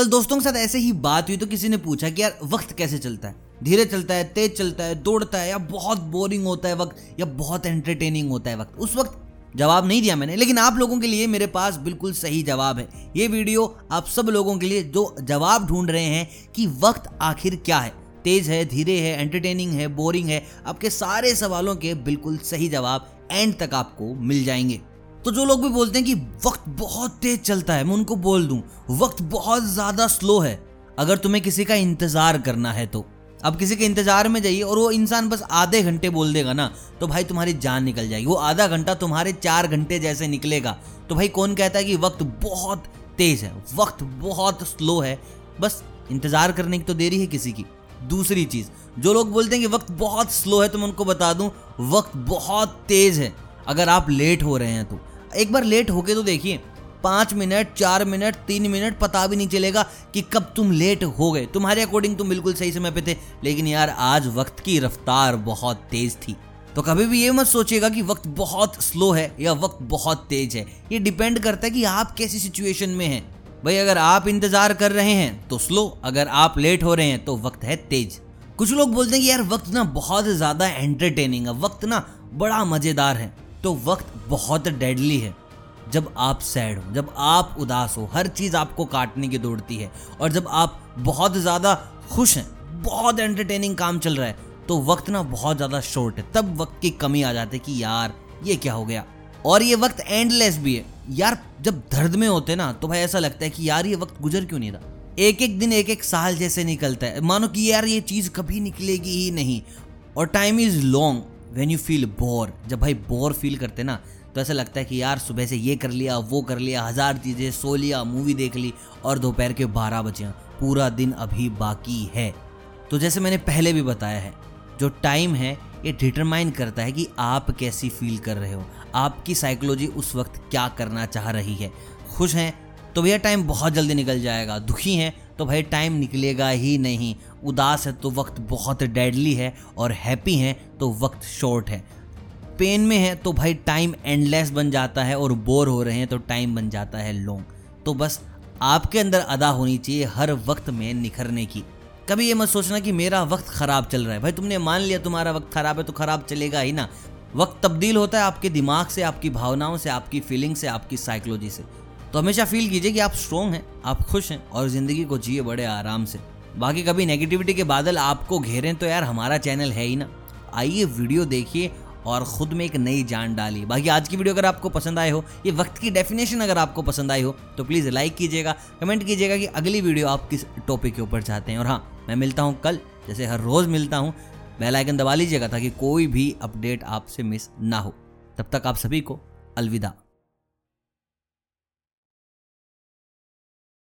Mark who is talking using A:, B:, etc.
A: कल दोस्तों के साथ ऐसे ही बात हुई तो किसी ने पूछा कि यार, वक्त कैसे चलता है? धीरे चलता है, तेज चलता है, दौड़ता है या बहुत बोरिंग होता है वक्त या बहुत एंटरटेनिंग होता है वक्त? उस वक्त जवाब नहीं दिया मैंने, लेकिन आप लोगों के लिए मेरे पास बिल्कुल सही जवाब है। ये वीडियो आप सब लोगों के लिए जो जवाब ढूंढ रहे हैं कि वक्त आखिर क्या है? तेज है, धीरे है एंटरटेनिंग है बोरिंग है, आपके सारे सवालों के बिल्कुल सही जवाब एंड तक आपको मिल जाएँगे। तो जो लोग भी बोलते हैं कि वक्त बहुत तेज चलता है, मैं उनको बोल दूँ, वक्त बहुत ज़्यादा स्लो है। अगर तुम्हें किसी का इंतज़ार करना है तो। अब किसी के इंतज़ार में जाइए और वो इंसान बस आधे घंटे बोल देगा ना तो भाई तुम्हारी जान निकल जाएगी। वो आधा घंटा तुम्हारे चार घंटे जैसे निकलेगा। तो भाई कौन कहता है कि वक्त बहुत तेज है, वक्त बहुत स्लो है। बस इंतज़ार करने की तो देरी है किसी की। दूसरी चीज़, जो लोग बोलते हैं कि वक्त बहुत स्लो है तो मैं उनको बता दूँ, वक्त बहुत तेज है। अगर आप लेट हो रहे हैं तो। एक बार लेट होके तो देखिए, पाँच मिनट, चार मिनट, तीन मिनट, पता भी नहीं चलेगा कि कब तुम लेट हो गए। तुम्हारे अकॉर्डिंग तुम बिल्कुल सही समय पे थे, लेकिन यार आज वक्त की रफ्तार बहुत तेज थी। तो कभी भी ये मत सोचिएगा कि वक्त बहुत स्लो है या वक्त बहुत तेज है। ये डिपेंड करता है कि आप कैसी सिचुएशन में हैं। भाई, अगर आप इंतज़ार कर रहे हैं तो स्लो अगर आप लेट हो रहे हैं तो वक्त है तेज। कुछ लोग बोलते हैं कि यार, वक्त ना बहुत ज़्यादा एंटरटेनिंग है, वक्त ना बड़ा मज़ेदार है। तो वक्त बहुत डेडली है। जब आप सैड हो, जब आप उदास हो, हर चीज़ आपको काटने की दौड़ती है और जब आप बहुत ज़्यादा खुश हैं, बहुत एंटरटेनिंग काम चल रहा है तो वक्त ना बहुत ज़्यादा शॉर्ट है। तब वक्त की कमी आ जाती है कि यार, ये क्या हो गया? और ये वक्त एंडलेस भी है। यार, जब दर्द में होते ना तो भाई ऐसा लगता है कि यार, ये वक्त गुजर क्यों नहीं रहा? एक एक दिन एक एक साल जैसे निकलता है। मानो कि यार, ये चीज़ कभी निकलेगी ही नहीं। और time is long when you feel bore जब भाई बोर फील करते ना तो ऐसा लगता है कि यार, सुबह से ये कर लिया, वो कर लिया, हज़ार चीज़ें, सो लिया मूवी देख ली, और दोपहर के बारह बजे पूरा दिन अभी बाकी है। तो जैसे मैंने पहले भी बताया है, जो टाइम है, ये डिटरमाइन करता है कि आप कैसी फील कर रहे हो, आपकी साइकोलॉजी उस वक्त क्या करना चाह रही है। खुश हैं तो भैया टाइम बहुत जल्दी निकल जाएगा। दुखी हैं तो भाई टाइम निकलेगा ही नहीं। उदास है तो वक्त बहुत डेडली है और हैप्पी हैं तो वक्त शॉर्ट है। पेन में है तो भाई टाइम एंडलेस बन जाता है और बोर हो रहे हैं तो टाइम बन जाता है लॉन्ग तो बस आपके अंदर अदा होनी चाहिए हर वक्त में निखरने की। कभी ये मत सोचना कि मेरा वक्त खराब चल रहा है। भाई तुमने मान लिया तुम्हारा वक्त खराब है तो खराब चलेगा ही ना। वक्त तब्दील होता है आपके दिमाग से, आपकी भावनाओं से, आपकी फीलिंग से, आपकी साइकोलॉजी से। तो हमेशा फील कीजिए कि आप स्ट्रोंग हैं, आप खुश हैं और ज़िंदगी को जिए बड़े आराम से। बाकी कभी नेगेटिविटी के बादल आपको घेरें तो यार हमारा चैनल है ही ना। आइए वीडियो देखिए और खुद में एक नई जान डाली बाकी आज की वीडियो अगर आपको पसंद आए हो, ये वक्त की डेफिनेशन अगर आपको पसंद आई हो तो प्लीज़ लाइक कीजिएगा कमेंट कीजिएगा कि अगली वीडियो आप किस टॉपिक के ऊपर चाहते हैं। और हाँ मैं मिलता हूँ कल, जैसे हर रोज़ मिलता हूँ। बेल आइकन दबा लीजिएगा ताकि कोई भी अपडेट आपसे मिस ना हो। तब तक आप सभी को अलविदा।